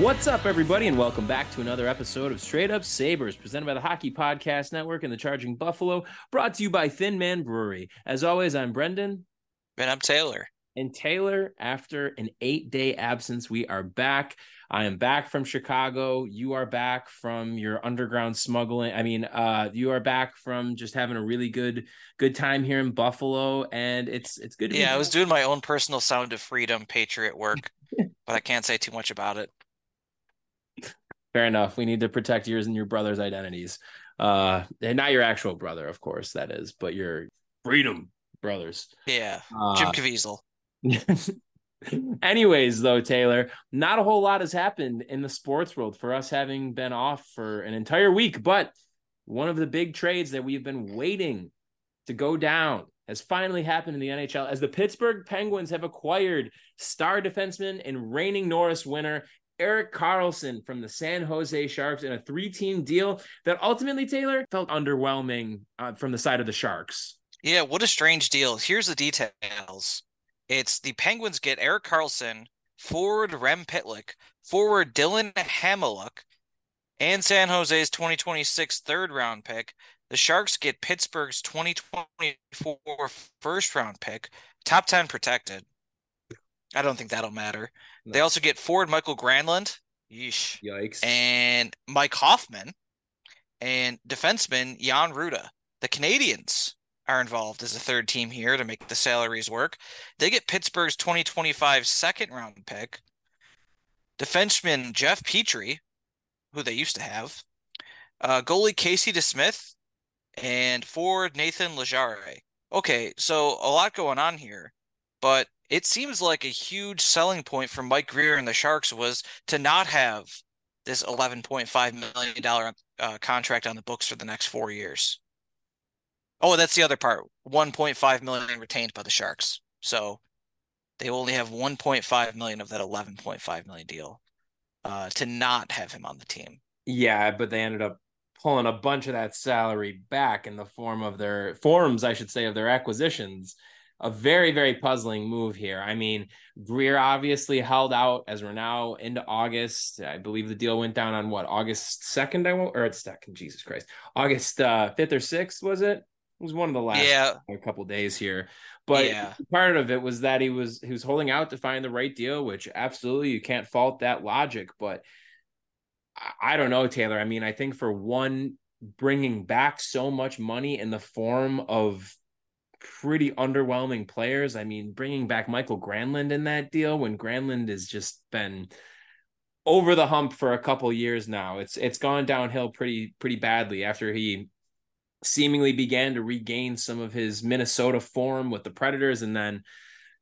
What's up, everybody, and welcome back to another episode of Straight Up Sabres, presented by the Hockey Podcast Network and the Charging Buffalo, brought to you by Thin Man Brewery. As always, I'm Brendan. And I'm Taylor. And Taylor, after an eight day absence, we are back. I am back from Chicago. You are back from your underground smuggling. I mean, uh, you are back from just having a really good good time here in Buffalo, and it's it's good. yeah, I was doing my own personal Sound of Freedom Patriot work, but I can't say too much about it. Fair enough. We need to protect yours and your brother's identities. Uh, and not your actual brother, of course, that is, but your freedom brothers. Yeah, Jim uh, Caviezel. Anyways, though, Taylor, not a whole lot has happened in the sports world for us having been off for an entire week. But one of the big trades that we've been waiting to go down has finally happened in the NHL as the Pittsburgh Penguins have acquired star defenseman and reigning Norris winner Erik Karlsson from the San Jose Sharks in a three team deal that ultimately, Taylor, felt underwhelming uh, from the side of the Sharks. Yeah, what a strange deal. Here's the details it's the Penguins get Erik Karlsson, forward Rem Pitlick, forward Dillon Hamaliuk, and San Jose's 2026 third round pick. The Sharks get Pittsburgh's 2024 first round pick, top 10 protected. I don't think that'll matter. They also get forward Mikael Granlund. Yeesh. Yikes. And Mike Hoffman and defenseman Jan Rutta. The Canadiens are involved as a third team here to make the salaries work. They get Pittsburgh's 2025 second round pick. Defenseman Jeff Petry, who they used to have. Uh, goalie Casey DeSmith and forward Nathan Legare. Okay, so a lot going on here, but it seems like a huge selling point for Mike Grier and the Sharks was to not have this $11.5 million uh, contract on the books for the next four years. Oh, that's the other part. 1.5 million retained by the Sharks. So they only have 1.5 million of that 11.5 million deal uh, to not have him on the team. Yeah, but they ended up pulling a bunch of that salary back in the form of their forms, I should say, of their acquisitions a very very puzzling move here. I mean, Grier obviously held out as we're now into August. I believe the deal went down on what August second. I won't or it's second. Jesus Christ, August uh, fifth or sixth was it? It was one of the last yeah. a couple days here. But yeah. part of it was that he was he was holding out to find the right deal, which absolutely you can't fault that logic. But I, I don't know, Taylor. I mean, I think for one, bringing back so much money in the form of pretty underwhelming players. I mean, bringing back Mikael Granlund in that deal when Granlund has just been over the hump for a couple years now. It's it's gone downhill pretty pretty badly after he seemingly began to regain some of his Minnesota form with the Predators and then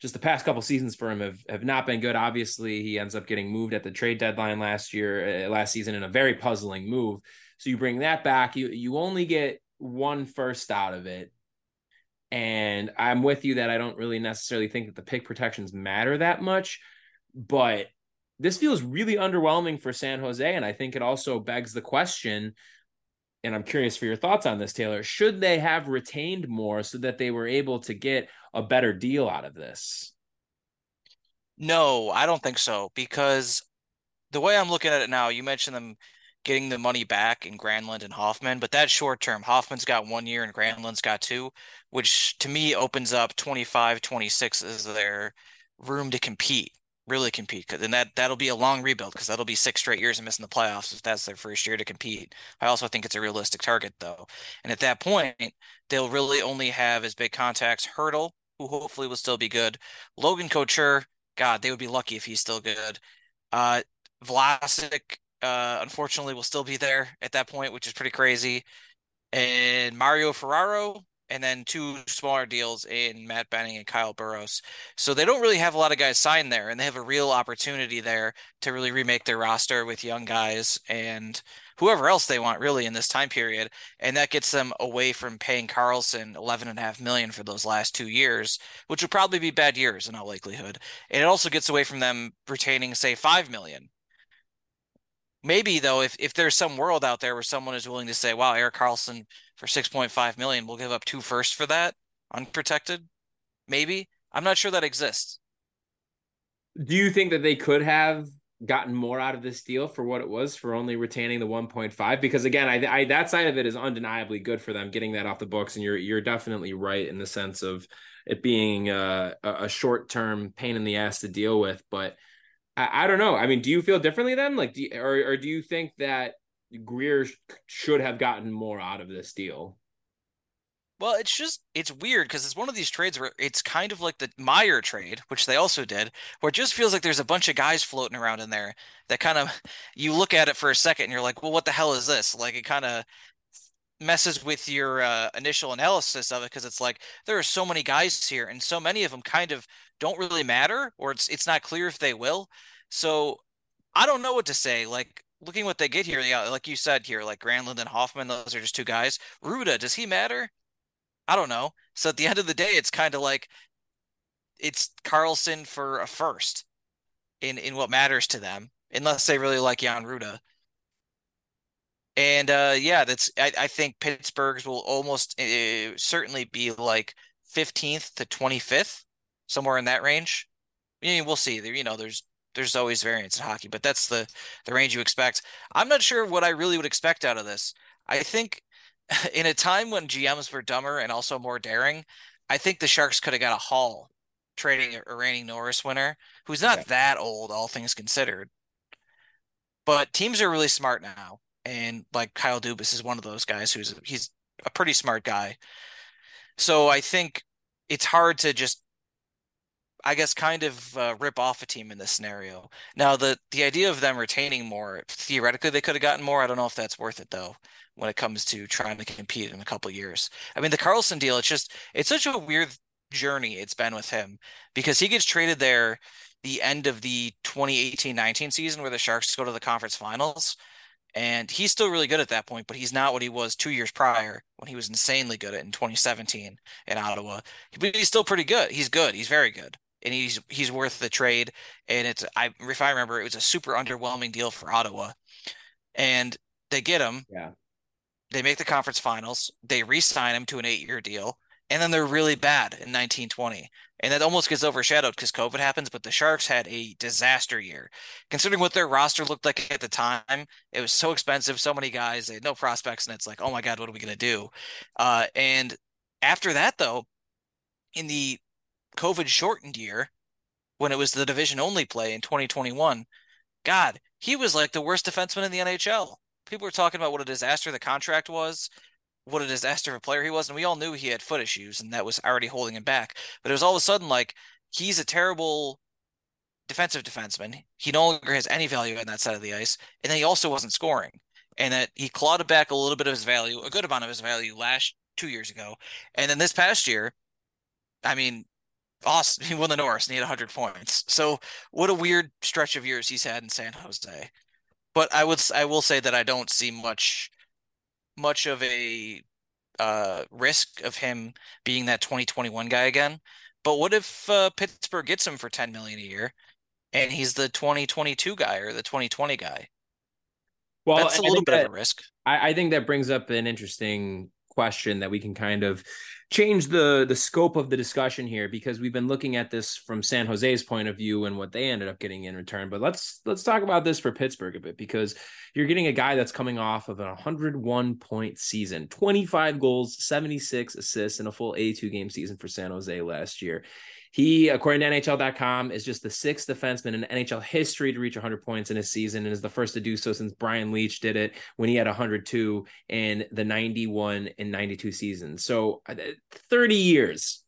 just the past couple seasons for him have, have not been good. Obviously, he ends up getting moved at the trade deadline last year, uh, last season in a very puzzling move. So you bring that back, you you only get one first out of it and I'm with you that I don't really necessarily think that the pick protections matter that much, but this feels really underwhelming for San Jose. And I think it also begs the question, and I'm curious for your thoughts on this, Taylor. Should they have retained more so that they were able to get a better deal out of this? No, I don't think so. Because the way I'm looking at it now, you mentioned them getting the money back in Granlund and Hoffman, but that's short term. Hoffman's got one year and Granlund's got two, which to me opens up 25, 26 as their room to compete, really compete. And that, that'll be a long rebuild because that'll be six straight years of missing the playoffs if that's their first year to compete. I also think it's a realistic target, though. And at that point, they'll really only have as big contacts Hertl, who hopefully will still be good, Logan Couture. God, they would be lucky if he's still good. Uh, Vlasic uh, unfortunately will still be there at that point, which is pretty crazy. And Mario Ferraro, and then two smaller deals in Matt Benning and Kyle Burroughs. So they don't really have a lot of guys signed there, and they have a real opportunity there to really remake their roster with young guys and whoever else they want really in this time period. And that gets them away from paying Karlsson eleven and a half million for those last two years, which would probably be bad years in all likelihood. And it also gets away from them retaining, say, five million maybe though, if if there's some world out there where someone is willing to say, "Wow, Erik Karlsson for six point five million, we'll give up two firsts for that, unprotected," maybe I'm not sure that exists. Do you think that they could have gotten more out of this deal for what it was for only retaining the 1.5 because again I, I that side of it is undeniably good for them getting that off the books and you're you're definitely right in the sense of it being uh, a, a short term pain in the ass to deal with but I, I don't know. I mean, do you feel differently then? Like, do you, or or do you think that Grier should have gotten more out of this deal? Well, it's just it's weird because it's one of these trades where it's kind of like the Meier trade, which they also did, where it just feels like there's a bunch of guys floating around in there that kind of you look at it for a second and you're like, well, what the hell is this? Like it kind of messes with your uh, initial analysis of it because it's like there are so many guys here and so many of them kind of don't really matter or it's it's not clear if they will. So I don't know what to say. Like looking what they get here, yeah, like you said here, like Granlund and Hoffman, those are just two guys. Rutta, does he matter? I don't know. So at the end of the day, it's kind of like it's Karlsson for a first in in what matters to them, unless they really like Jan Rutta. And uh, yeah, that's I, I think Pittsburgh's will almost uh, certainly be like 15th to 25th, somewhere in that range. I mean, we'll see. There, you know, there's there's always variance in hockey, but that's the the range you expect. I'm not sure what I really would expect out of this. I think in a time when GMs were dumber and also more daring, I think the Sharks could have got a haul trading a reigning Norris winner, who's not yeah. that old, all things considered. But teams are really smart now and like Kyle Dubas is one of those guys who's he's a pretty smart guy. So I think it's hard to just I guess kind of uh, rip off a team in this scenario. Now the the idea of them retaining more theoretically they could have gotten more. I don't know if that's worth it though when it comes to trying to compete in a couple years. I mean the Karlsson deal it's just it's such a weird journey it's been with him because he gets traded there the end of the 2018-19 season where the Sharks go to the conference finals and he's still really good at that point, but he's not what he was two years prior when he was insanely good at in 2017 in Ottawa. But he's still pretty good. He's good. He's very good, and he's he's worth the trade. And it's I if I remember, it was a super underwhelming deal for Ottawa, and they get him. Yeah. They make the conference finals. They re-sign him to an eight-year deal, and then they're really bad in 1920 and that almost gets overshadowed because COVID happens. But the Sharks had a disaster year, considering what their roster looked like at the time. It was so expensive, so many guys, they had no prospects, and it's like, oh my god, what are we gonna do? Uh, and after that, though, in the COVID shortened year, when it was the division only play in 2021, God, he was like the worst defenseman in the NHL. People were talking about what a disaster the contract was what a disaster of a player he was, and we all knew he had foot issues, and that was already holding him back. But it was all of a sudden like he's a terrible defensive defenseman. He no longer has any value on that side of the ice, and then he also wasn't scoring, and that he clawed back a little bit of his value, a good amount of his value last two years ago, and then this past year, I mean, Austin, he won the Norris and he had 100 points. So what a weird stretch of years he's had in San Jose. But I would I will say that I don't see much much of a uh, risk of him being that 2021 guy again. But what if uh, Pittsburgh gets him for 10 million a year and he's the 2022 guy or the 2020 guy? Well, that's a little bit that, of a risk. I, I think that brings up an interesting question that we can kind of change the the scope of the discussion here because we've been looking at this from San Jose's point of view and what they ended up getting in return. But let's let's talk about this for Pittsburgh a bit because you're getting a guy that's coming off of a 101 point season, 25 goals, 76 assists, and a full 82 game season for San Jose last year. He, according to NHL.com, is just the sixth defenseman in NHL history to reach 100 points in a season and is the first to do so since Brian Leetch did it when he had 102 in the 91 and 92 seasons. So uh, 30 years,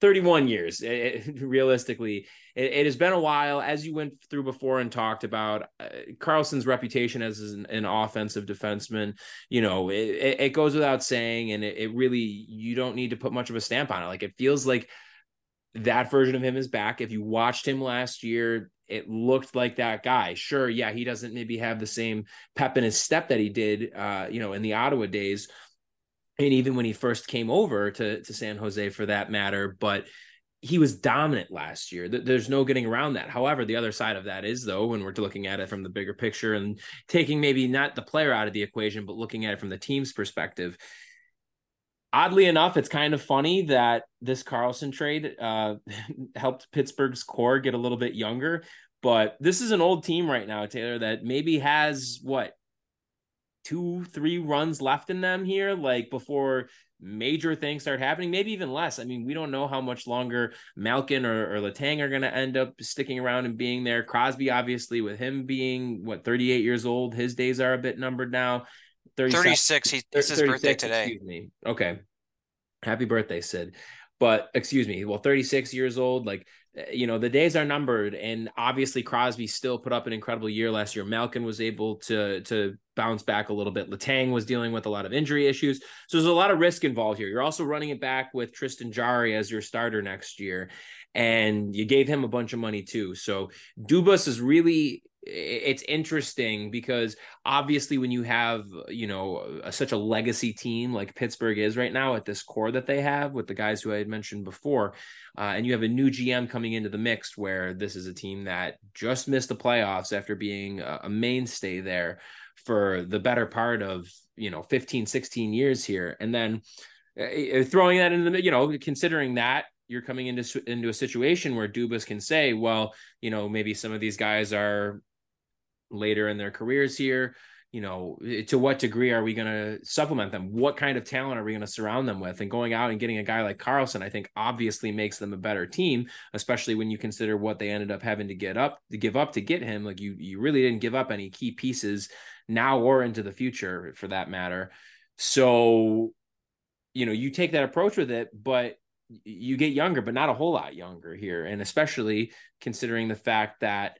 31 years, it, realistically. It, it, has been a while, as you went through before and talked about uh, Karlsson's reputation as an, an, offensive defenseman. You know, it, it goes without saying, and it, really, you don't need to put much of a stamp on it. Like, it feels like that version of him is back. If you watched him last year, it looked like that guy. Sure, yeah, he doesn't maybe have the same pep in his step that he did, uh, you know, in the Ottawa days, and even when he first came over to to San Jose for that matter. But he was dominant last year. There's no getting around that. However, the other side of that is though, when we're looking at it from the bigger picture and taking maybe not the player out of the equation, but looking at it from the team's perspective, oddly enough, it's kind of funny that this Karlsson trade uh, helped Pittsburgh's core get a little bit younger. But this is an old team right now, Taylor, that maybe has what two, three runs left in them here, like before major things start happening, maybe even less. I mean, we don't know how much longer Malkin or, or Letang are going to end up sticking around and being there. Crosby, obviously, with him being what 38 years old, his days are a bit numbered now. 36. He, it's his birthday today. Excuse me. Okay. Happy birthday, Sid. But excuse me, well, 36 years old, like eh, you know, the days are numbered, and obviously Crosby still put up an incredible year last year. Malkin was able to to bounce back a little bit. Letang was dealing with a lot of injury issues, so there's a lot of risk involved here. You're also running it back with Tristan Jarry as your starter next year, and you gave him a bunch of money too. So Dubas is really it's interesting because obviously when you have you know a, such a legacy team like Pittsburgh is right now at this core that they have with the guys who I had mentioned before, uh, and you have a new GM coming into the mix where this is a team that just missed the playoffs after being a, a mainstay there for the better part of you know 15 16 years here. And then uh, throwing that into the you know considering that you're coming into into a situation where Dubas can say, well, you know, maybe some of these guys are later in their careers here. You know eh, to what degree are we going to supplement them? What kind of talent are we going to surround them with? And going out and getting a guy like Karlsson i think obviously makes them a better team especially when you consider what they ended up having to get up to give up to get him. Like you you really didn't give up any key pieces now or into the future for that matter. So you know you take that approach with it but you get younger but not a whole lot younger here. And especially considering the fact that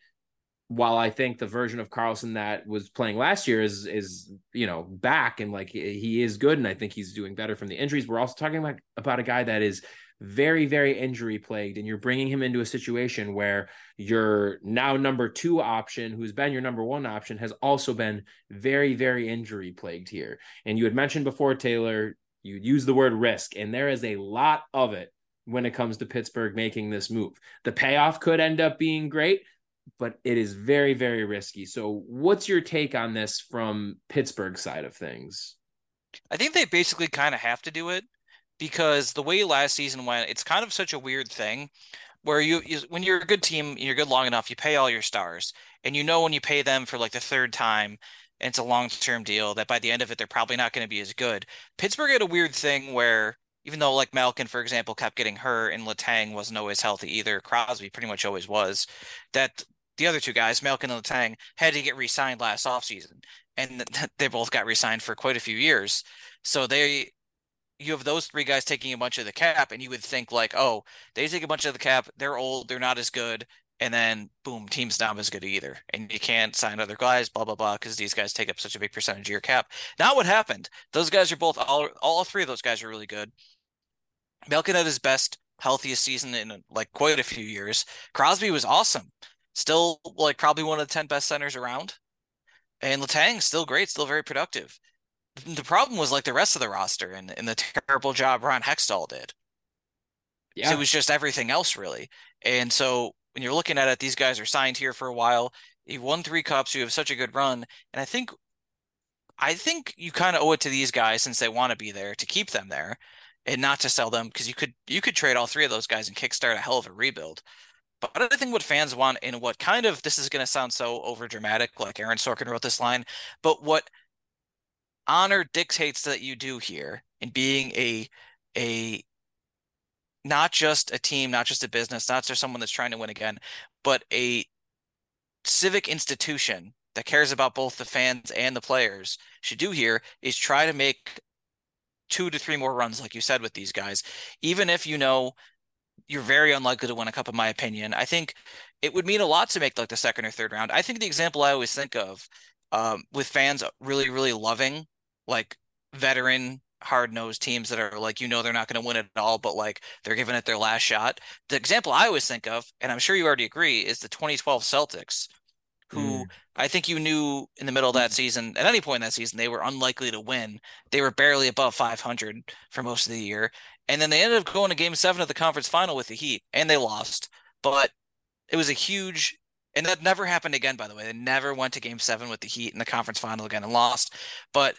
while I think the version of Karlsson that was playing last year is is you know back and like he is good and I think he's doing better from the injuries. We're also talking about about a guy that is very very injury plagued and you're bringing him into a situation where your now number 2 option who's been your number 1 option has also been very very injury plagued here. And you had mentioned before Taylor you use the word risk and there is a lot of it when it comes to Pittsburgh making this move. The payoff could end up being great but it is very, very risky. So, what's your take on this from Pittsburgh side of things? I think they basically kind of have to do it because the way last season went, it's kind of such a weird thing where you, you when you're a good team, you're good long enough, you pay all your stars, and you know when you pay them for like the third time, and it's a long term deal that by the end of it they're probably not going to be as good. Pittsburgh had a weird thing where even though like Malkin, for example, kept getting hurt and Letang wasn't always healthy either, Crosby pretty much always was, that the other two guys, Malkin and Letang, had to get re-signed last offseason. And they both got re-signed for quite a few years. So they you have those three guys taking a bunch of the cap, and you would think like, oh, they take a bunch of the cap, they're old, they're not as good, and then boom, team's not as good either. And you can't sign other guys, blah blah blah, because these guys take up such a big percentage of your cap. Not what happened. Those guys are both all all three of those guys are really good. Malkin had his best, healthiest season in like quite a few years. Crosby was awesome still like probably one of the 10 best centers around. And Letang still great, still very productive. The problem was like the rest of the roster and, and the terrible job Ron Hextall did. Yeah. So it was just everything else really. And so when you're looking at it, these guys are signed here for a while. You won three cups, you have such a good run. And I think I think you kind of owe it to these guys since they want to be there to keep them there and not to sell them because you could you could trade all three of those guys and kickstart a hell of a rebuild. But I think what fans want and what kind of this is going to sound so over dramatic, like Aaron Sorkin wrote this line, but what honor dictates that you do here in being a a not just a team, not just a business, not just someone that's trying to win again, but a civic institution that cares about both the fans and the players should do here is try to make two to three more runs, like you said, with these guys. Even if you know you're very unlikely to win a cup, in my opinion, I think it would mean a lot to make like the second or third round. I think the example I always think of um, with fans really, really loving like veteran hard nosed teams that are like you know they're not going to win it at all, but like they're giving it their last shot. The example I always think of, and I'm sure you already agree, is the 2012 Celtics, who mm. I think you knew in the middle of that mm. season, at any point in that season, they were unlikely to win. They were barely above 500 for most of the year, and then they ended up going to Game Seven of the conference final with the Heat, and they lost. But it was a huge and that never happened again, by the way. They never went to game seven with the Heat in the conference final again and lost. But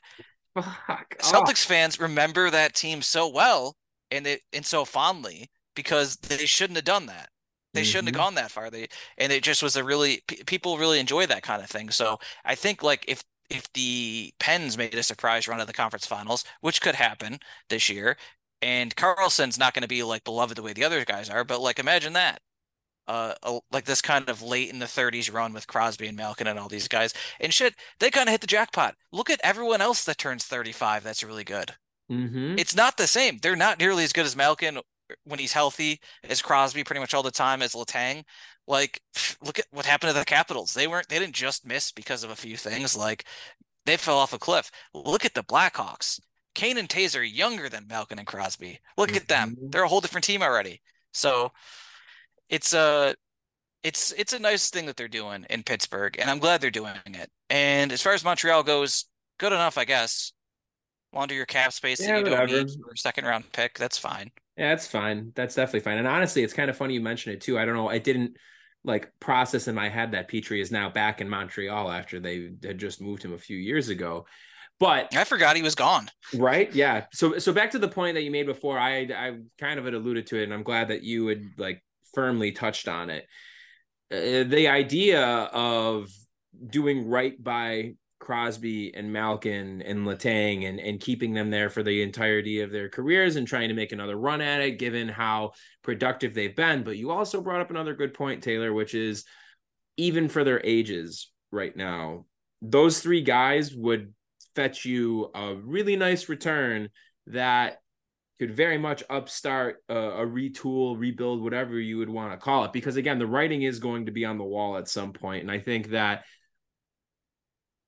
Fuck Celtics fans remember that team so well and it and so fondly because they shouldn't have done that. They mm-hmm. shouldn't have gone that far. They and it just was a really people really enjoy that kind of thing. So I think like if if the Pens made a surprise run of the conference finals, which could happen this year, and Karlsson's not going to be like beloved the way the other guys are, but like imagine that uh, a, like this kind of late in the 30s run with Crosby and Malkin and all these guys. And shit, they kind of hit the jackpot. Look at everyone else that turns 35 that's really good. Mm-hmm. It's not the same. They're not nearly as good as Malkin when he's healthy, as Crosby pretty much all the time, as Letang. Like, look at what happened to the Capitals. They weren't, they didn't just miss because of a few things. Like, they fell off a cliff. Look at the Blackhawks. Kane and Toews are younger than Malkin and Crosby. Look mm-hmm. at them. Mm-hmm. They're a whole different team already. So, it's a it's it's a nice thing that they're doing in Pittsburgh, and I'm glad they're doing it. And as far as Montreal goes, good enough, I guess. Launder your cap space yeah, that you whatever. don't need for a second round pick. That's fine. Yeah, that's fine. That's definitely fine. And honestly, it's kind of funny you mentioned it too. I don't know. I didn't like process in my head that Petry is now back in Montreal after they had just moved him a few years ago. But I forgot he was gone. Right? Yeah. So so back to the point that you made before, I I kind of had alluded to it, and I'm glad that you would like firmly touched on it. Uh, the idea of doing right by Crosby and Malkin and Letang and, and keeping them there for the entirety of their careers and trying to make another run at it, given how productive they've been. But you also brought up another good point, Taylor, which is even for their ages right now, those three guys would fetch you a really nice return that could very much upstart a, a, retool, rebuild, whatever you would want to call it. Because again, the writing is going to be on the wall at some point, and I think that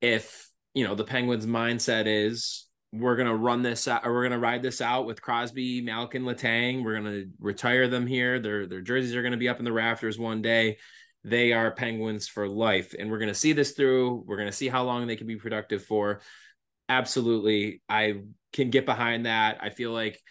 if you know the Penguins' mindset is we're gonna run this out, or we're gonna ride this out with Crosby, Malkin, Letang. we're gonna retire them here. Their their jerseys are gonna be up in the rafters one day. They are Penguins for life, and we're gonna see this through. We're gonna see how long they can be productive for. Absolutely, I can get behind that. I feel like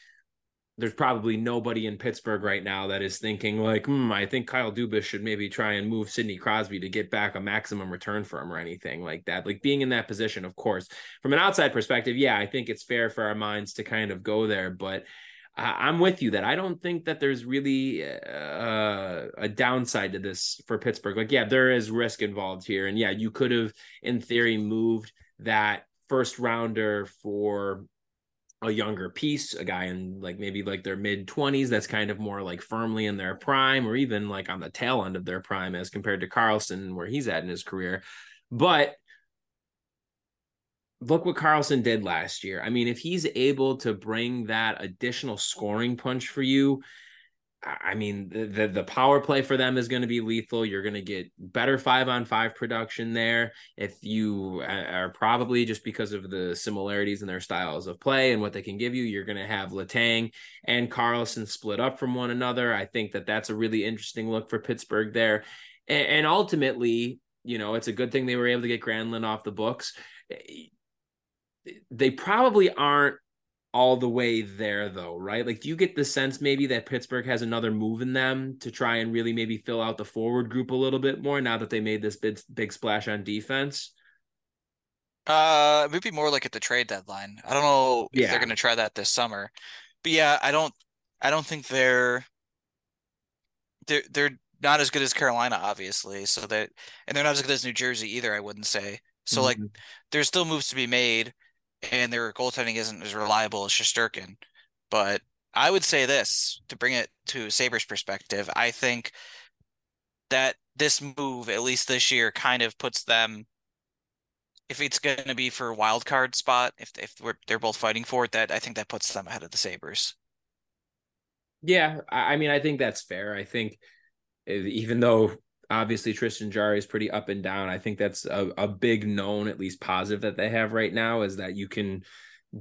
there's probably nobody in Pittsburgh right now that is thinking like, hmm, I think Kyle Dubas should maybe try and move Sidney Crosby to get back a maximum return for him or anything like that. Like being in that position, of course, from an outside perspective, yeah, I think it's fair for our minds to kind of go there, but I'm with you that I don't think that there's really uh, a downside to this for Pittsburgh. Like, yeah, there is risk involved here, and yeah, you could have, in theory, moved that first rounder for a younger piece, a guy in like maybe like their mid 20s that's kind of more like firmly in their prime or even like on the tail end of their prime as compared to Karlsson where he's at in his career. But look what Karlsson did last year. I mean, if he's able to bring that additional scoring punch for you, I mean, the, the, the power play for them is going to be lethal. You're going to get better five on five production there. If you uh, are probably just because of the similarities in their styles of play and what they can give you, you're going to have Letang and Karlsson split up from one another. I think that that's a really interesting look for Pittsburgh there. And, and ultimately, you know, it's a good thing they were able to get Granlund off the books. Eh, they probably aren't all the way there though, right? Like do you get the sense maybe that Pittsburgh has another move in them to try and really maybe fill out the forward group a little bit more now that they made this big big splash on defense? Uh, maybe more like at the trade deadline. I don't know if yeah. they're going to try that this summer, but yeah, I don't, I don't think they're, they're they're not as good as Carolina, obviously. So that, and they're not as good as New Jersey either. I wouldn't say. So mm-hmm. like, there's still moves to be made, and their goaltending isn't as reliable as Shesterkin. But I would say this to bring it to Sabres perspective. I think that this move, at least this year, kind of puts them if it's going to be for wild card spot, if if they're both fighting for it, that I think that puts them ahead of the Sabres. Yeah, I mean, I think that's fair. I think even though obviously Tristan Jarry is pretty up and down, I think that's a, a big known, at least positive that they have right now is that you can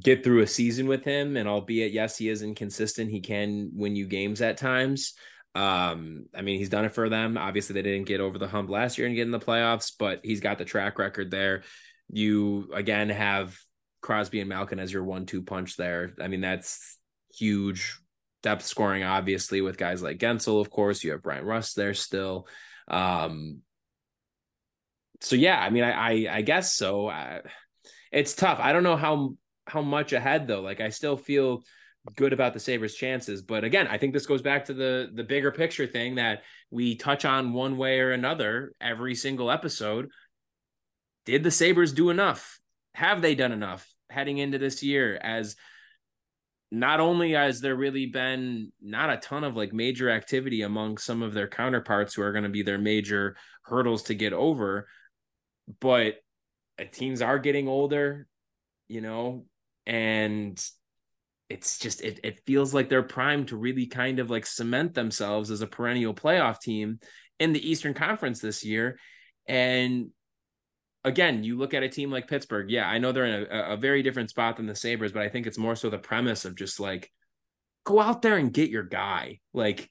get through a season with him. And albeit, yes, he is inconsistent, he can win you games at times. Um, I mean, he's done it for them. Obviously, they didn't get over the hump last year and get in the playoffs, but he's got the track record there. You again have Crosby and Malkin as your one-two punch there. I mean, that's huge depth scoring, obviously, with guys like Guentzel, of course. You have Bryan Rust there still. Um, so yeah, I mean, I I, I guess so. I, it's tough. I don't know how how much ahead though. Like I still feel good about the Sabres chances, but again, I think this goes back to the the bigger picture thing that we touch on one way or another every single episode did the Sabres do enough? Have they done enough heading into this year as not only has there really been not a ton of like major activity among some of their counterparts who are going to be their major hurdles to get over, but teams are getting older, you know, and it's just it, it feels like they're primed to really kind of like cement themselves as a perennial playoff team in the Eastern Conference this year. And again, you look at a team like Pittsburgh. Yeah, I know they're in a, a, very different spot than the Sabres, but I think it's more so the premise of just like go out there and get your guy. Like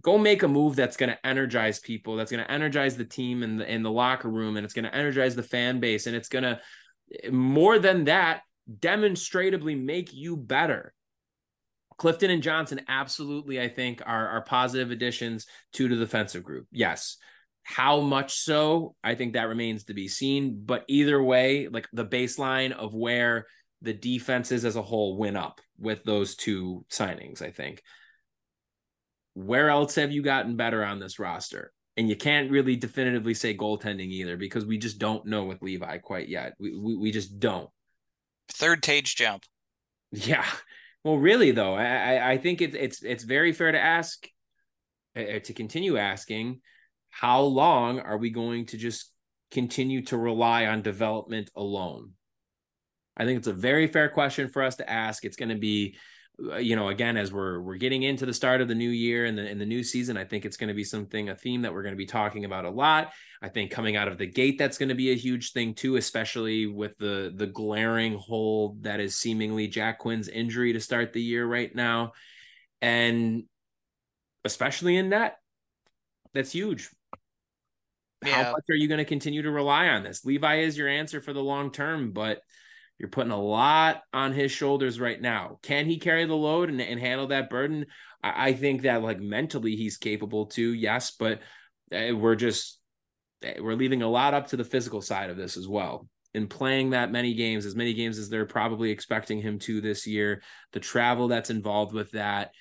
go make a move that's going to energize people, that's going to energize the team in the the locker room, and it's going to energize the fan base, and it's going to more than that demonstrably make you better. Clifton and Johnson absolutely, I think, are, are positive additions to the defensive group. Yes. How much so, I think that remains to be seen. But either way, like the baseline of where the defenses as a whole went up with those two signings, I think. Where else have you gotten better on this roster? And you can't really definitively say goaltending either because we just don't know with Levi quite yet. We, we, we just don't. Third Tage jump. Yeah. Well, really though, I I think it's it's it's very fair to ask, uh, to continue asking how long are we going to just continue to rely on development alone? I think it's a very fair question for us to ask. It's going to be, uh, you know, again as we're we're getting into the start of the new year and the in the new season. I think it's going to be something a theme that we're going to be talking about a lot. I think coming out of the gate, that's going to be a huge thing too, especially with the the glaring hole that is seemingly Jack Quinn's injury to start the year right now, and especially in net, that's huge. Yeah. How much are you going to continue to rely on this? Levi is your answer for the long term, but you're putting a lot on his shoulders right now. Can he carry the load and, and handle that burden? I, I, think that like mentally he's capable to, yes, but uh, we're just eh, we're leaving a lot up to the physical side of this as well. In playing that many games, as many games as they're probably expecting him to this year, the travel that's involved with that,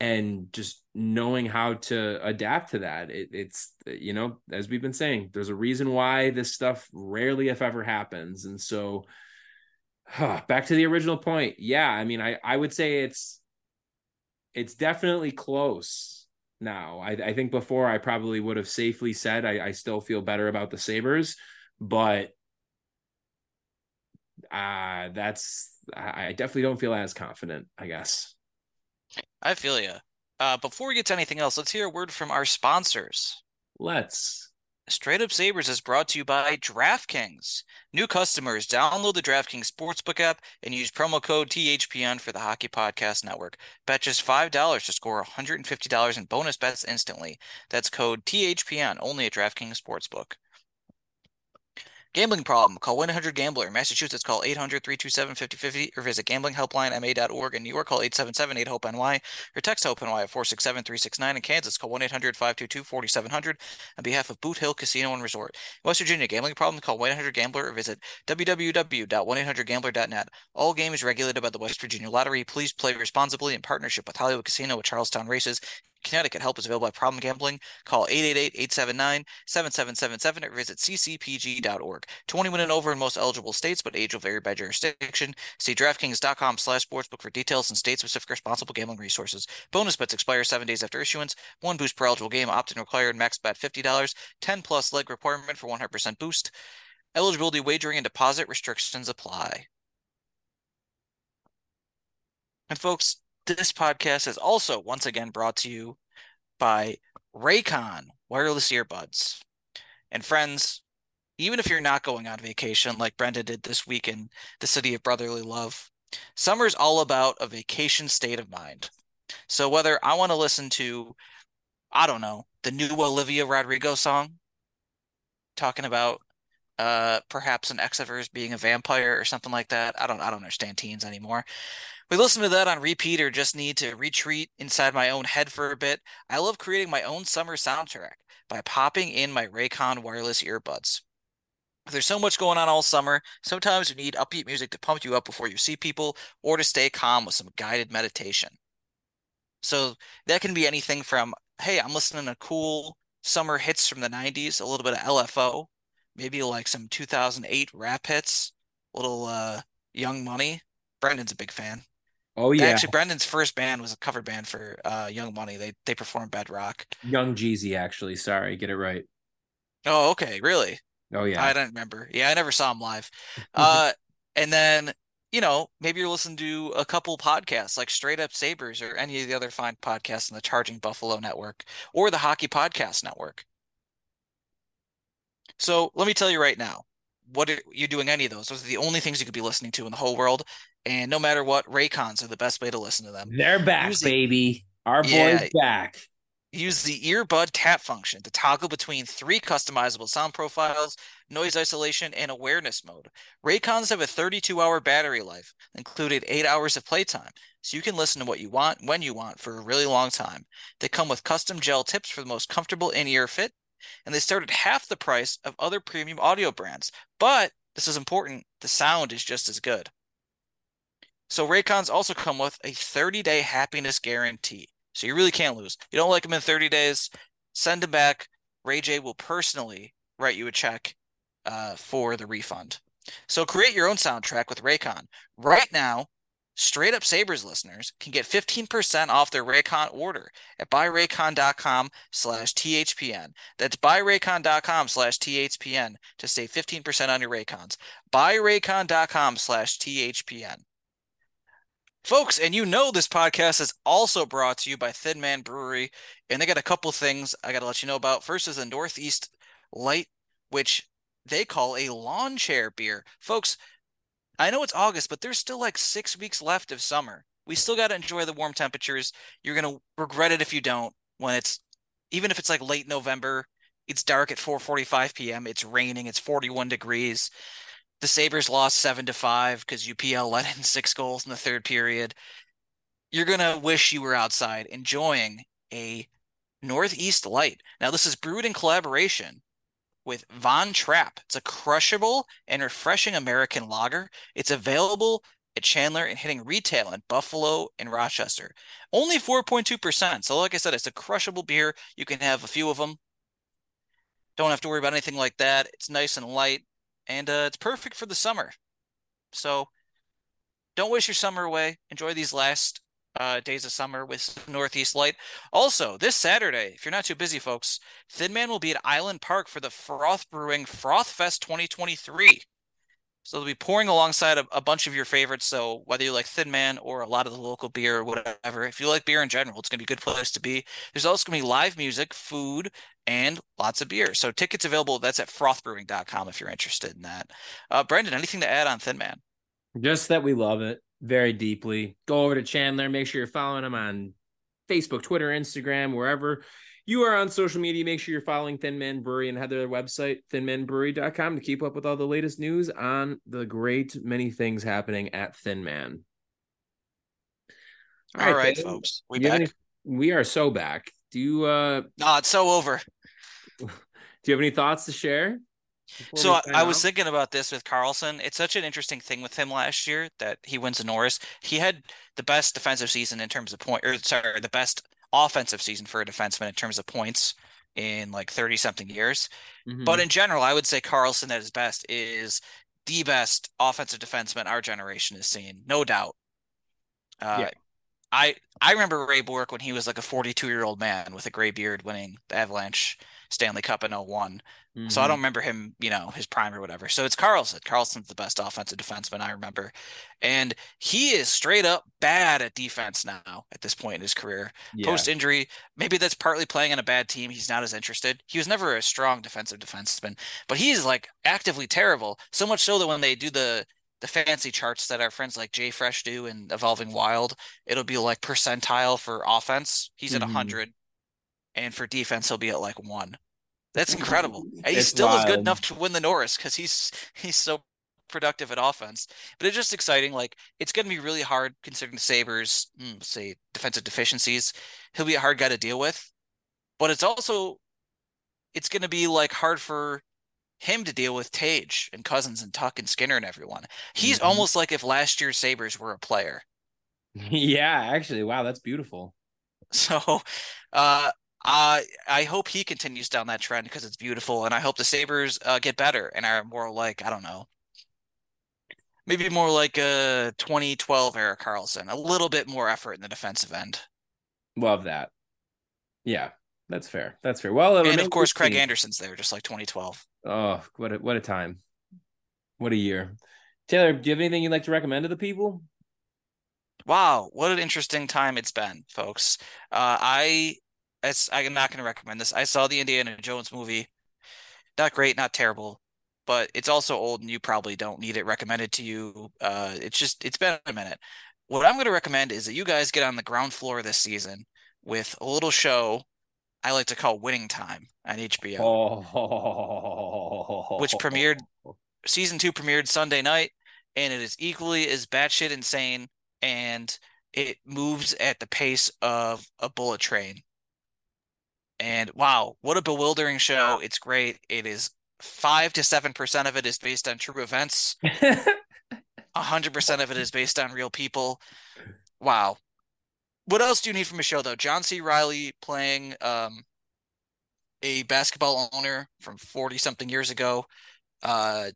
and just knowing how to adapt to that it, it's you know as we've been saying there's a reason why this stuff rarely if ever happens. And so huh, back to the original point. Yeah i mean i i would say it's it's definitely close now. I, I think before i probably would have safely said I, I still feel better about the sabres but uh that's i definitely don't feel as confident i guess I feel you. Uh, before we get to anything else, let's hear a word from our sponsors. Let's. Straight Up Sabres is brought to you by DraftKings. New customers, download the DraftKings Sportsbook app and use promo code THPN for the Hockey Podcast Network. Bet just $5 to score $150 in bonus bets instantly. That's code THPN only at DraftKings Sportsbook. Gambling problem? Call 1-800-GAMBLER. Massachusetts, call 800-327-5050 or visit gamblinghelplinema.org. In New York, call 877-8-HOPE-NY or text HOPE-NY at 467-369. In Kansas, call 1-800-522-4700 on behalf of Boot Hill Casino and Resort. In West Virginia, gambling problem? Call 1-800-GAMBLER or visit www.1800gambler.net. All games regulated by the West Virginia Lottery. Please play responsibly in partnership with Hollywood Casino at Charlestown Races. Connecticut help is available at problem gambling. Call 888-879-7777 or visit ccpg.org. 21 and over in most eligible states, but age will vary by jurisdiction. See DraftKings.com slash sportsbook for details and state-specific responsible gambling resources. Bonus bets expire seven days after issuance. One boost per eligible game. Opt-in required. Max bet $50. 10 plus leg requirement for 100% boost. Eligibility, wagering, and deposit restrictions apply. And folks, this podcast is also once again brought to you by Raycon wireless earbuds. And friends, even if you're not going on vacation like Brenda did this week in the city of brotherly love, summer is all about a vacation state of mind. So whether I want to listen to, I don't know, the new Olivia Rodrigo song, talking about uh perhaps an ex of hers being a vampire or something like that. I don't I don't understand teens anymore we listen to that on repeat or just need to retreat inside my own head for a bit, I love creating my own summer soundtrack by popping in my Raycon wireless earbuds. There's so much going on all summer. Sometimes you need upbeat music to pump you up before you see people or to stay calm with some guided meditation. So that can be anything from, hey, I'm listening to cool summer hits from the 90s, a little bit of LFO, maybe like some 2008 rap hits, little uh, Young Money. Brendan's a big fan. Oh yeah. Actually, Brendan's first band was a cover band for uh, Young Money. They they performed Bedrock. Young Jeezy, actually. Sorry, get it right. Oh, okay, really? Oh yeah. I don't remember. Yeah, I never saw him live. uh, and then you know maybe you're listening to a couple podcasts like Straight Up Sabres or any of the other fine podcasts in the Charging Buffalo Network or the Hockey Podcast Network. So let me tell you right now, what are you doing any of those? Those are the only things you could be listening to in the whole world. And no matter what, Raycons are the best way to listen to them. They're back, use baby. The, Our boy's yeah, back. Use the earbud tap function to toggle between three customizable sound profiles, noise isolation, and awareness mode. Raycons have a 32 hour battery life, included 8 hours of playtime, so you can listen to what you want when you want for a really long time. They come with custom gel tips for the most comfortable in ear fit, and they start at half the price of other premium audio brands. But this is important the sound is just as good. So Raycons also come with a 30 day happiness guarantee. So you really can't lose. You don't like them in 30 days, send them back. Ray J will personally write you a check uh, for the refund. So create your own soundtrack with Raycon. Right now, Straight Up Sabres listeners can get 15% off their Raycon order at buyraycon.com slash THPN. That's buyraycon.com slash THPN to save 15% on your Raycons. Buyraycon.com slash THPN. Folks, and you know this podcast is also brought to you by Thin Man Brewery, and they got a couple things I got to let you know about. First is the Northeast Light, which they call a lawn chair beer. Folks, I know it's August, but there's still like six weeks left of summer. We still got to enjoy the warm temperatures. You're going to regret it if you don't when it's, even if it's like late November, it's dark at 4.45 p.m., it's raining, it's 41 degrees the Sabres lost seven to five because UPL let in six goals in the third period. You're gonna wish you were outside enjoying a Northeast Light. Now, this is brewed in collaboration with Von Trapp. It's a crushable and refreshing American lager. It's available at Chandler and hitting retail in Buffalo and Rochester. Only 4.2%. So, like I said, it's a crushable beer. You can have a few of them. Don't have to worry about anything like that. It's nice and light and uh, it's perfect for the summer. So don't waste your summer away. Enjoy these last uh, days of summer with Northeast Light. Also, this Saturday, if you're not too busy, folks, Thin Man will be at Island Park for the Froth Brewing Froth Fest 2023. So they'll be pouring alongside a, a, bunch of your favorites. So whether you like Thin Man or a lot of the local beer or whatever, if you like beer in general, it's gonna be a good place to be. There's also gonna be live music, food, and lots of beer. So tickets available. That's at frothbrewing.com if you're interested in that. Uh, Brendan, anything to add on Thin Man? Just that we love it very deeply. Go over to Chandler. Make sure you're following him on Facebook, Twitter, Instagram, wherever you are on social media. Make sure you're following Thin Man Brewery and head to their website, thinmanbrewery.com, to keep up with all the latest news on the great many things happening at Thin Man. All, all right, right folks. We back. Any, we are so back. Do you uh No, it's so over. Do you have any thoughts to share? So I, I was thinking about this with Karlsson. It's such an interesting thing with him last year that he wins the Norris. He had the best defensive season in terms of point, or sorry, the best offensive season for a defenseman in terms of points in like 30 something years. Mm-hmm. But in general, I would say Karlsson at his best is the best offensive defenseman our generation has seen, no doubt. Uh, yeah. I I remember Ray Bourque when he was like a 42 year old man with a gray beard winning the Avalanche Stanley Cup in 01. Mm-hmm. So I don't mm-hmm. remember him, you know, his prime or whatever. So it's Karlsson. Karlsson's the best offensive defenseman I remember. And he is straight up bad at defense now at this point in his career. Yeah. Post injury, maybe that's partly playing on a bad team. He's not as interested. He was never a strong defensive defenseman, but he's like actively terrible. So much so that when they do the the fancy charts that our friends like JFresh do and Evolving Wild, it'll be like percentile for offense. He's mm-hmm. at 100 and for defense he'll be at like 1. That's incredible. And he still wild. is good enough to win the Norris cuz he's he's so productive at offense. But it's just exciting like it's going to be really hard considering the Sabres hmm, say defensive deficiencies. He'll be a hard guy to deal with. But it's also it's going to be like hard for him to deal with Tage and Cozens and Tuch and Skinner and everyone. He's mm-hmm. almost like if last year's Sabres were a player. Yeah, actually. Wow, that's beautiful. So uh I I hope he continues down that trend because it's beautiful, and I hope the Sabres uh, get better and are more like I don't know, maybe more like a 2012 Erik Karlsson, a little bit more effort in the defensive end. Love that. Yeah, that's fair. That's fair. Well, and of course, Craig Anderson's there, just like 2012. Oh, what a, what a time! What a year. Taylor, do you have anything you'd like to recommend to the people? Wow, what an interesting time it's been, folks. Uh, I it's, I'm not going to recommend this. I saw the Indiana Jones movie. Not great, not terrible, but it's also old, and you probably don't need it recommended to you. Uh, it's just it's been a minute. What I'm going to recommend is that you guys get on the ground floor this season with a little show I like to call Winning Time on HBO, oh. which premiered season two premiered Sunday night, and it is equally as batshit insane, and it moves at the pace of a bullet train. And wow, what a bewildering show! It's great. It is five to seven percent of it is based on true events. A hundred percent of it is based on real people. Wow, what else do you need from a show though? John C. Reilly playing um, a basketball owner from forty something years ago. Uh,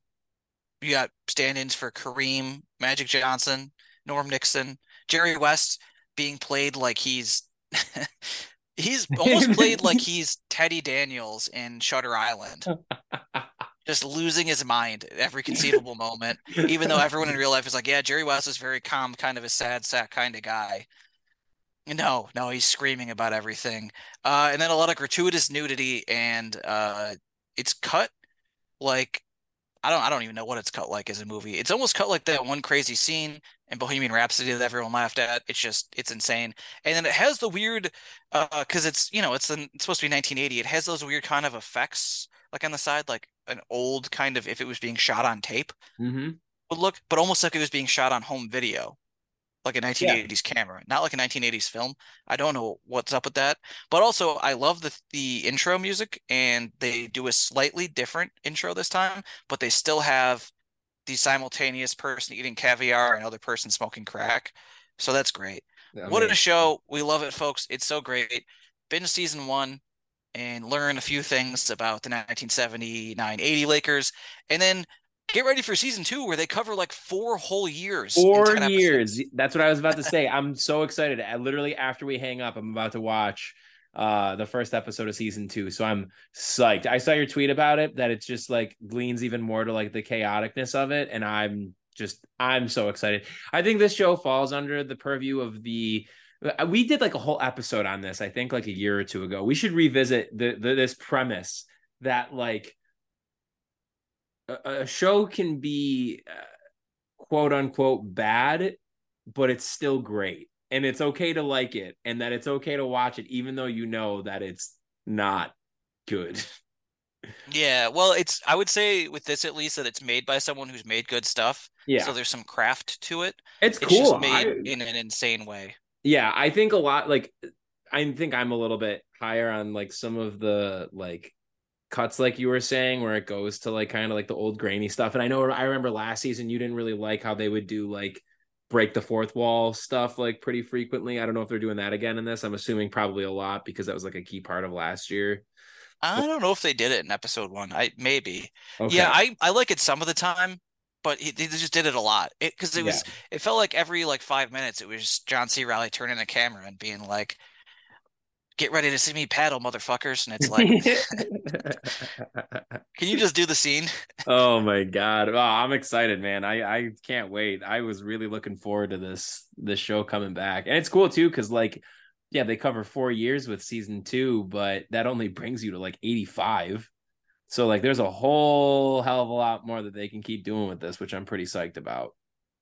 you got stand-ins for Kareem, Magic Johnson, Norm Nixon, Jerry West being played like he's he's almost played like he's Teddy Daniels in Shutter Island. Just losing his mind at every conceivable moment, even though everyone in real life is like, yeah, Jerry West is very calm, kind of a sad sack kind of guy. No, no, he's screaming about everything. Uh, and then a lot of gratuitous nudity, and uh, it's cut like I don't I don't even know what it's cut like as a movie. It's almost cut like that one crazy scene in Bohemian Rhapsody that everyone laughed at. It's just it's insane. And then it has the weird uh cuz it's you know it's, it's supposed to be 1980. It has those weird kind of effects like on the side like an old kind of if it was being shot on tape. Mm-hmm. Would look but almost like it was being shot on home video like a 1980s yeah. camera, not like a 1980s film. I don't know what's up with that, but also I love the the intro music, and they do a slightly different intro this time, but they still have the simultaneous person eating caviar and other person smoking crack. So that's great. Yeah, what a show! We love it, folks. It's so great. Binge season one and learn a few things about the 1979-80 Lakers, and then get ready for season two where they cover like four whole years. Four years. Episodes. That's what I was about to say. I'm so excited. I literally after we hang up, I'm about to watch uh the first episode of season two. So I'm psyched. I saw your tweet about it that it's just like gleans even more to like the chaoticness of it. And I'm just I'm so excited. I think this show falls under the purview of the uh, we did like a whole episode on this, I think like a year or two ago. We should revisit the, the this premise that like a, show can be uh, quote unquote bad, but it's still great. and it's okay to like it and that it's okay to watch it even though you know that it's not good. Yeah, well, it's I would say with this at least that it's made by someone who's made good stuff. Yeah. So there's some craft to it. It's, it's cool. made I, in an insane way. Yeah, I think a lot like I think I'm a little bit higher on like some of the like cuts like you were saying where it goes to like kind of like the old grainy stuff. And i know i remember last season you didn't really like how they would do like break the fourth wall stuff like pretty frequently. I don't know if they're doing that again in this. I'm assuming probably a lot because that was like a key part of last year. I don't know if they did it in episode one. I maybe. Okay. yeah i i like it some of the time but he, they just did it a lot. Because it, it, was yeah. it felt like every like five minutes it was john c. Reilly turning the camera and being like get ready to see me paddle, motherfuckers. And it's like, can you just do the scene? oh my god! Oh, I'm excited, man. I I can't wait. I was really looking forward to this this show coming back, and it's cool too because like, yeah, they cover four years with season two, but that only brings you to like 85. So like, there's a whole hell of a lot more that they can keep doing with this, which I'm pretty psyched about.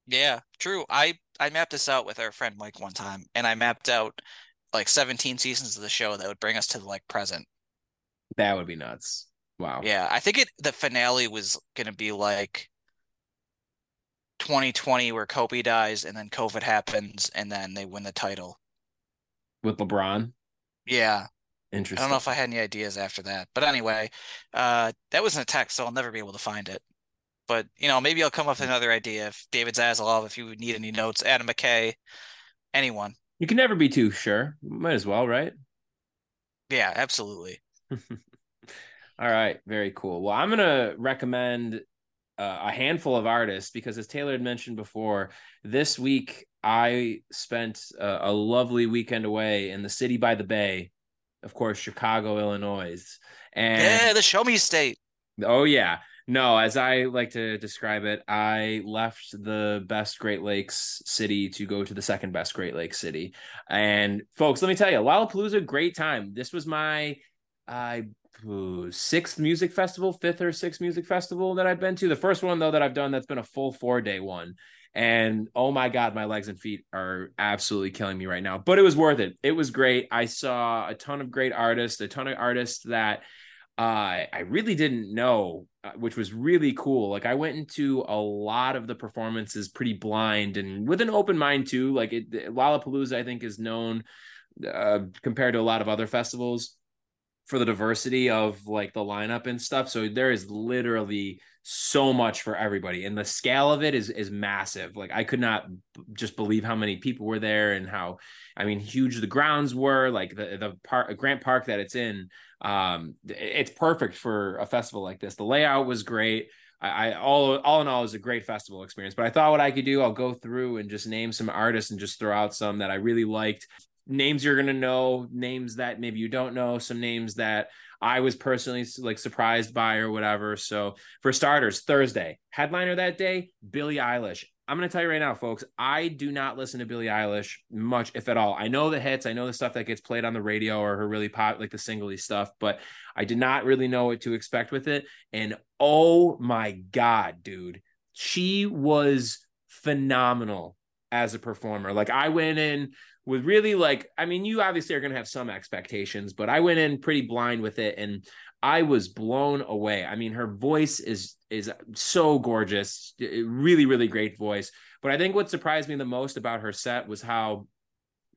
Yeah, true. I I mapped this out with our friend Mike one time, and I mapped out like 17 seasons of the show that would bring us to the like present. That would be nuts. Wow. Yeah, I think it the finale was going to be like 2020 where Kobe dies and then COVID happens and then they win the title. With LeBron? Yeah. Interesting. I don't know if I had any ideas after that. But anyway, uh that was in a text, so I'll never be able to find it. But you know, maybe I'll come up with another idea. If David Zaslav, if you need any notes, Adam McKay, anyone. You can never be too sure. Might as well, right? Yeah, absolutely. All right, very cool. Well, I'm gonna recommend uh, a handful of artists because, as Taylor had mentioned before, this week I spent a, a lovely weekend away in the city by the bay, of course, Chicago, Illinois. And yeah, the show me state. Oh yeah, no, as I like to describe it, I left the best Great Lakes city to go to the second best Great Lakes city. And folks, let me tell you, Lollapalooza, great time. This was my uh, sixth music festival, fifth or sixth music festival that I've been to. The first one though that I've done that's been a full four day one. And oh my God, my legs and feet are absolutely killing me right now. But it was worth it. It was great. I saw a ton of great artists, a ton of artists that uh, I really didn't know, which was really cool. Like I went into a lot of the performances pretty blind and with an open mind too. Like it, Lollapalooza, I think, is known uh, compared to a lot of other festivals for the diversity of like the lineup and stuff. So there is literally so much for everybody, and the scale of it is is massive. Like I could not b- just believe how many people were there and how, I mean, huge the grounds were. Like the the park, Grant Park that it's in um, it's perfect for a festival like this. The layout was great. I, I, all all in all was a great festival experience. But I thought what I could do, I'll go through and just name some artists and just throw out some that I really liked. Names you're gonna know, names that maybe you don't know, some names that I was personally like surprised by or whatever. So for starters, Thursday headliner that day, Billie Eilish. I'm going to tell you right now, folks, I do not listen to Billie Eilish much, if at all. I know the hits, I know the stuff that gets played on the radio or her really pop, like the singly stuff, but I did not really know what to expect with it. And oh my God, dude, she was phenomenal as a performer. Like I went in with really like, I mean, you obviously are going to have some expectations, but I went in pretty blind with it. And I was blown away. I mean, her voice is is so gorgeous, really, really great voice. But I think what surprised me the most about her set was how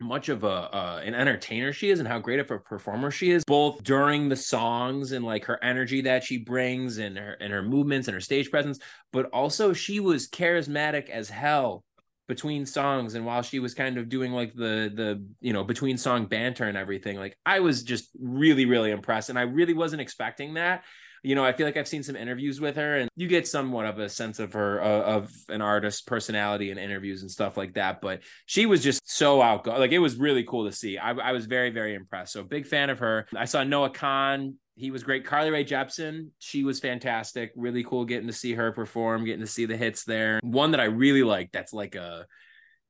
much of a uh, an entertainer she is and how great of a performer she is both during the songs and like her energy that she brings and her and her movements and her stage presence but also she was charismatic as hell between songs and while she was kind of doing like the the you know between song banter and everything like i was just really really impressed and i really wasn't expecting that you know i feel like i've seen some interviews with her and you get somewhat of a sense of her uh, of an artist's personality in interviews and stuff like that but she was just so outgoing like it was really cool to see I, I was very very impressed so big fan of her i saw noah kahan he was great. Carly Rae Jepsen, she was fantastic. Really cool getting to see her perform, getting to see the hits there. One that I really like that's like a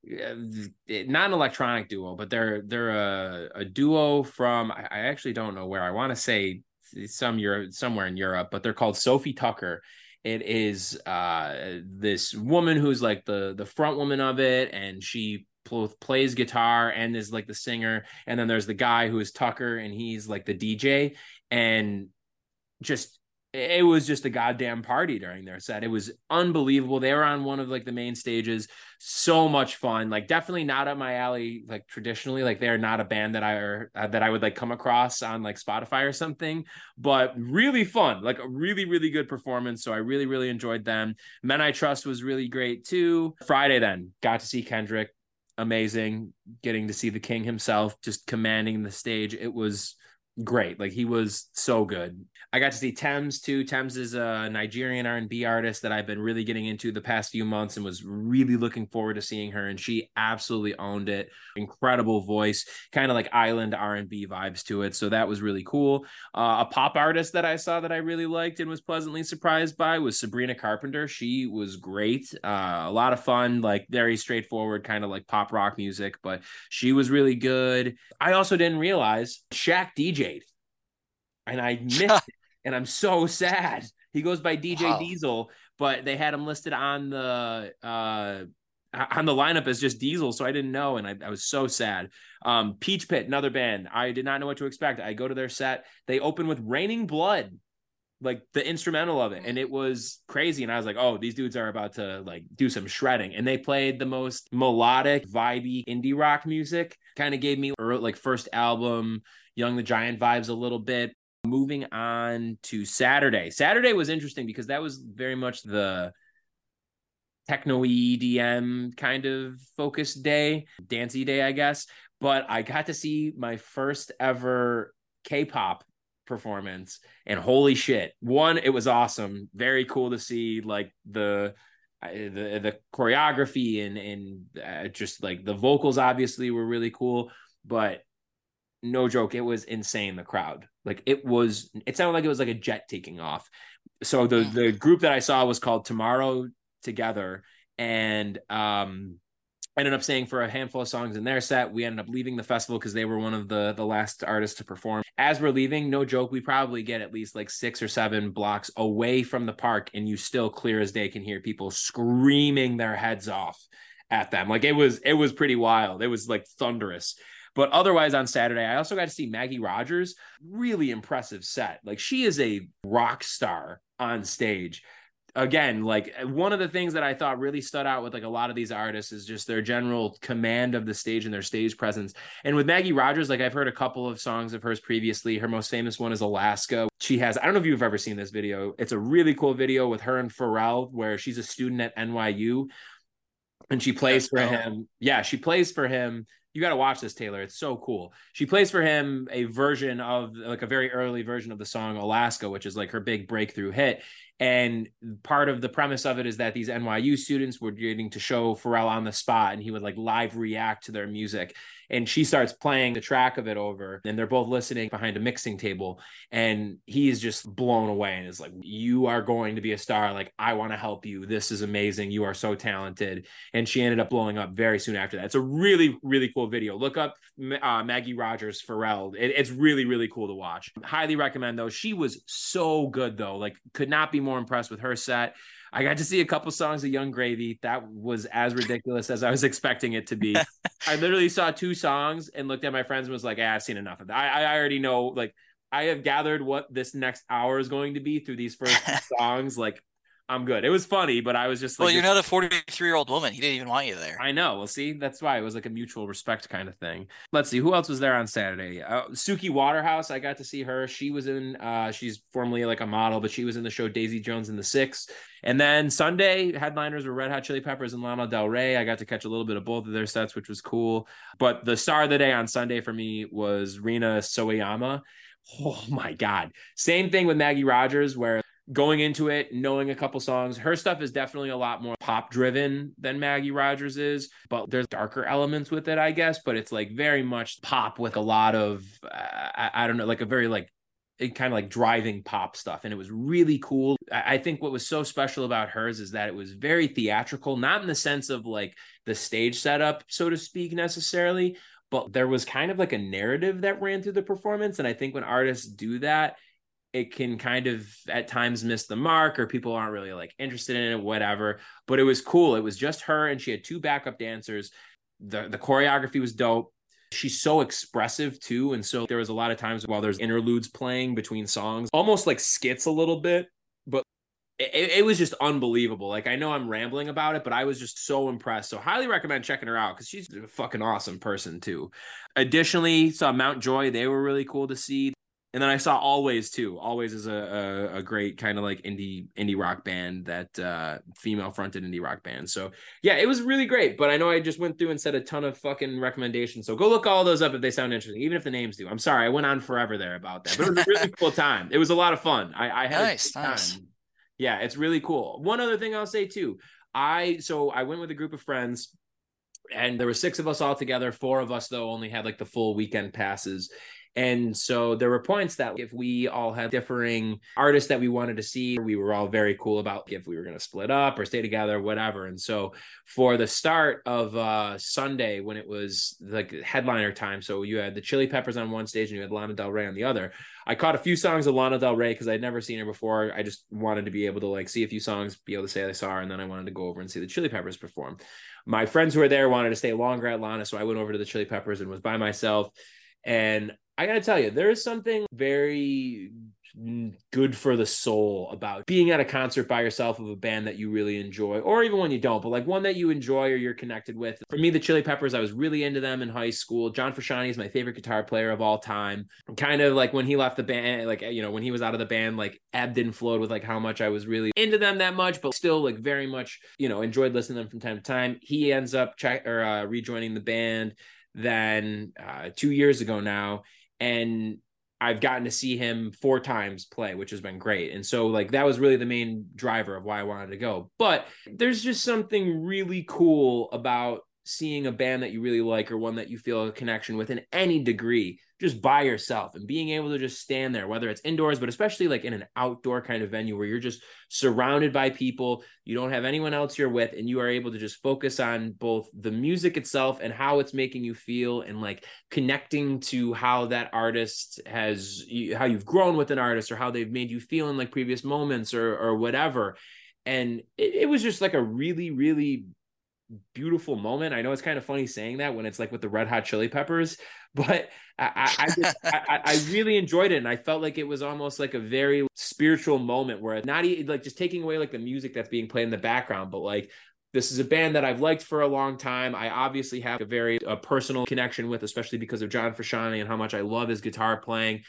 not an electronic duo, but they're they're a, a duo from I, actually don't know where. I want to say some Europe somewhere in Europe, but they're called Sophie Tucker. It is uh, this woman who's like the the front woman of it, and she both plays guitar and is like the singer. And then there's the guy who is Tucker and he's like the DJ. And just it was just a goddamn party during their set. It was unbelievable. They were on one of like the main stages. So much fun. Like definitely not up my alley. Like traditionally, like they're not a band that I or uh, that I would like come across on like Spotify or something. But really fun. Like a really really good performance. So I really really enjoyed them. Men I Trust was really great too. Friday then got to see Kendrick. Amazing. Getting to see the King himself just commanding the stage. It was great. Like he was so good. I got to see Tems too. Tems is a Nigerian R&B artist that I've been really getting into the past few months and was really looking forward to seeing her and she absolutely owned it. Incredible voice, kind of like island R&B vibes to it. So that was really cool. Uh, a pop artist that I saw that I really liked and was pleasantly surprised by was Sabrina Carpenter. She was great. Uh, a lot of fun, like very straightforward kind of like pop rock music, but she was really good. I also didn't realize Shaq DJ'd and I missed it and I'm so sad. He goes by DJ wow. Diesel, but they had him listed on the uh on the lineup as just Diesel, so I didn't know, and I, I was so sad. Um, Peach Pit, another band, I did not know what to expect. I go to their set, they open with Raining Blood, like the instrumental of it, and it was crazy. And I was like, oh, these dudes are about to like do some shredding, and they played the most melodic, vibey indie rock music. Kind of gave me like first album Young the Giant vibes a little bit. Moving on to Saturday. Saturday was interesting because that was very much the techno EDM kind of focused day, dancey day, I guess. But I got to see my first ever K-pop performance, and holy shit! One, it was awesome, very cool to see like the the the choreography and and uh, just like the vocals obviously were really cool, but no joke, it was insane. The crowd, like it was, it sounded like it was like a jet taking off. So the the group that I saw was called Tomorrow Together, and um, ended up staying for a handful of songs in their set. We ended up leaving the festival because they were one of the the last artists to perform. As we're leaving, no joke, we probably get at least like six or seven blocks away from the park, and you still clear as day can hear people screaming their heads off at them. Like it was it was pretty wild. It was like thunderous. But otherwise, on Saturday, I also got to see Maggie Rogers. Really impressive set. Like she is a rock star on stage. Again, like one of the things that I thought really stood out with like a lot of these artists is just their general command of the stage and their stage presence. And with Maggie Rogers, like I've heard a couple of songs of hers previously. Her most famous one is Alaska. She has, I don't know if you've ever seen this video. It's a really cool video with her and Pharrell where she's a student at NYU and she plays for him. Yeah, she plays for him you got to watch this taylor. It's so cool. She plays for him a version of like a very early version of the song alaska which is like her big breakthrough hit. And part of the premise of it is that these NYU students were getting to show Pharrell on the spot and he would like live react to their music. And she starts playing the track of it over and they're both listening behind a mixing table. And he is just blown away and is like, You are going to be a star. Like, I want to help you. This is amazing. You are so talented. And she ended up blowing up very soon after that. It's a really, really cool video. Look up uh, Maggie Rogers Pharrell. It, it's really, really cool to watch. Highly recommend though. She was so good though. Like, could not be more impressed with her set. I got to see a couple songs of Yung Gravy. That was as ridiculous as I was expecting it to be. I literally saw two songs and looked at my friends and was like, "I've seen enough of that. I, I already know. Like, I have gathered what this next hour is going to be through these first songs. Like, I'm good. It was funny, but I was just like, well, you're not a 43 year old woman. He didn't even want you there. I know. Well, see, that's why it was like a mutual respect kind of thing. Let's see who else was there on Saturday. Uh, Suki Waterhouse. I got to see her. She was in. Uh, she's formerly like a model, but she was in the show Daisy Jones and the Six. And then Sunday headliners were Red Hot Chili Peppers and Lana Del Rey. I got to catch a little bit of both of their sets, which was cool. But the star of the day on Sunday for me was Rina Sawayama. Oh my God. Same thing with Maggie Rogers, where going into it, knowing a couple songs. Her stuff is definitely a lot more pop driven than Maggie Rogers is, but there's darker elements with it, I guess. But it's like very much pop with a lot of, uh, I, I don't know, like a very like it kind of like driving pop stuff and it was really cool i think what was so special about hers is that it was very theatrical not in the sense of like the stage setup so to speak necessarily but there was kind of like a narrative that ran through the performance and i think when artists do that it can kind of at times miss the mark or people aren't really like interested in it whatever but it was cool it was just her and she had two backup dancers the the choreography was dope. She's so expressive too. And so there was a lot of times while there's interludes playing between songs, almost like skits a little bit, but it, it, was just unbelievable. Like I know I'm rambling about it, but I was just so impressed. So highly recommend checking her out because she's a fucking awesome person too. Additionally, saw Mount Joy. They were really cool to see. And then I saw Alvvays too. Alvvays is a a, a great kind of like indie indie rock band that uh female fronted indie rock band. So yeah, it was really great. But I know I just went through and said a ton of fucking recommendations. So go look all those up if they sound interesting, even if the names do. I'm sorry, I went on forever there about that, but it was a really cool time. It was a lot of fun. I, I had nice, a nice. time. Yeah, it's really cool. One other thing I'll say too. I so I went with a group of friends and there were six of us all together. Four of us though only had like the full weekend passes. And so there were points that if we all had differing artists that we wanted to see, we were all very cool about if we were going to split up or stay together, whatever. And so for the start of uh, Sunday, when it was like headliner time, so you had the Chili Peppers on one stage and you had Lana Del Rey on the other. I caught a few songs of Lana Del Rey because I'd never seen her before. I just wanted to be able to like see a few songs, be able to say I saw her, and then I wanted to go over and see the Chili Peppers perform. My friends who were there wanted to stay longer at Lana, so I went over to the Chili Peppers and was by myself. And I gotta tell you, there is something very good for the soul about being at a concert by yourself of a band that you really enjoy, or even when you don't, but like one that you enjoy or you're connected with. For me, the Chili Peppers, I was really into them in high school. John Frusciante is my favorite guitar player of all time. Kind of like when he left the band, like you know, when he was out of the band, like ebbed and flowed with like how much I was really into them that much, but still like very much, you know, enjoyed listening to them from time to time. He ends up check or uh, rejoining the band then uh, two years ago now and I've gotten to see him four times play, which has been great. And so, like, that was really the main driver of why I wanted to go. But there's just something really cool about seeing a band that you really like or one that you feel a connection with in any degree just by yourself and being able to just stand there whether it's indoors but especially like in an outdoor kind of venue where you're just surrounded by people you don't have anyone else you're with and you are able to just focus on both the music itself and how it's making you feel and like connecting to how that artist has how you've grown with an artist or how they've made you feel in like previous moments or or whatever and it, it was just like a really really beautiful moment. I know it's kind of funny saying that when it's like with the Red Hot Chili Peppers, but I, I just I, I, really enjoyed it, and I felt like it was almost like a very spiritual moment where not even like just taking away like the music that's being played in the background, but like this is a band that I've liked for a long time. I obviously have a very a personal connection with, especially because of John Frusciante and how much I love his guitar playing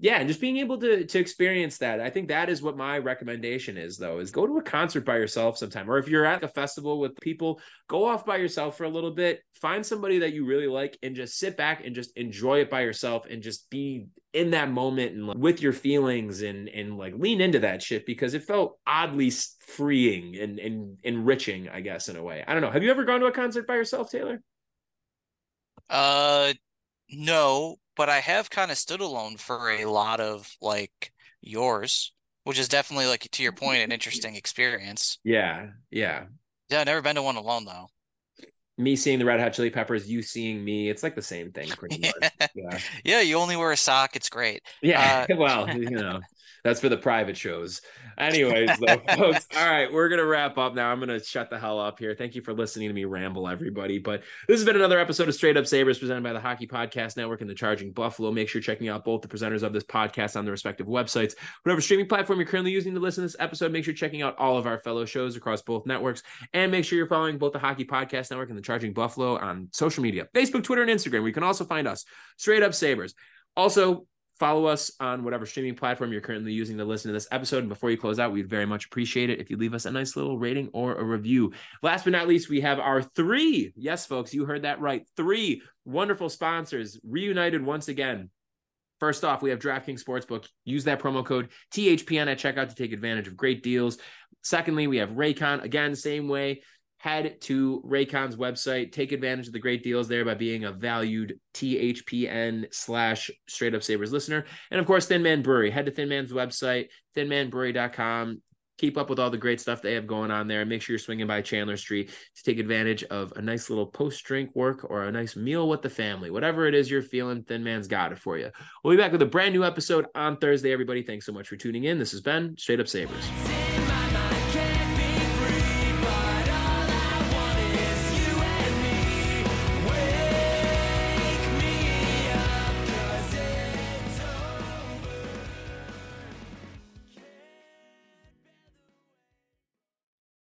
yeah, and just being able to to experience that. I think that is what my recommendation is though, is go to a concert by yourself sometime. Or if you're at a festival with people, go off by yourself for a little bit, find somebody that you really like and just sit back and just enjoy it by yourself and just be in that moment and like, with your feelings and and like lean into that shit because it felt oddly freeing and and enriching, I guess, in a way. I don't know. Have you ever gone to a concert by yourself, Taylor? Uh no, but I have kind of stood alone for a lot of like yours, which is definitely like to your point, an interesting experience. Yeah, yeah. Yeah, I've never been to one alone though. Me seeing the Red Hot Chili Peppers, you seeing me, it's like the same thing pretty much. Yeah. yeah, you only wear a sock, it's great. Yeah, uh, well, you know. That's for the private shows. Anyways, though, folks. All right, we're gonna wrap up now. I'm gonna shut the hell up here. Thank you for listening to me ramble, everybody. But this has been another episode of Straight Up Sabres presented by the Hockey Podcast Network and the Charging Buffalo. Make sure you're checking out both the presenters of this podcast on their respective websites. Whatever streaming platform you're currently using to listen to this episode, make sure you're checking out all of our fellow shows across both networks. And make sure you're following both the Hockey Podcast Network and the Charging Buffalo on social media, Facebook, Twitter, and Instagram. Where you can also find us Straight Up Sabres. Also, Follow us on whatever streaming platform you're currently using to listen to this episode. And before you close out, we'd very much appreciate it if you leave us a nice little rating or a review. Last but not least, we have our three, yes, folks, you heard that right, three wonderful sponsors reunited once again. First off, we have DraftKings Sportsbook. Use that promo code THPN at checkout to take advantage of great deals. Secondly, we have Raycon. Again, same way head to Raycon's website, take advantage of the great deals there by being a valued THPN slash straight up sabres listener. And of course, Thin Man Brewery. Head to Thin Man's website, thinmanbrewery.com. Keep up with all the great stuff they have going on there and make sure you're swinging by Chandler Street to take advantage of a nice little post drink work or a nice meal with the family. Whatever it is you're feeling, Thin Man's got it for you. We'll be back with a brand new episode on Thursday, everybody. Thanks so much for tuning in. This has been Straight Up Sabres.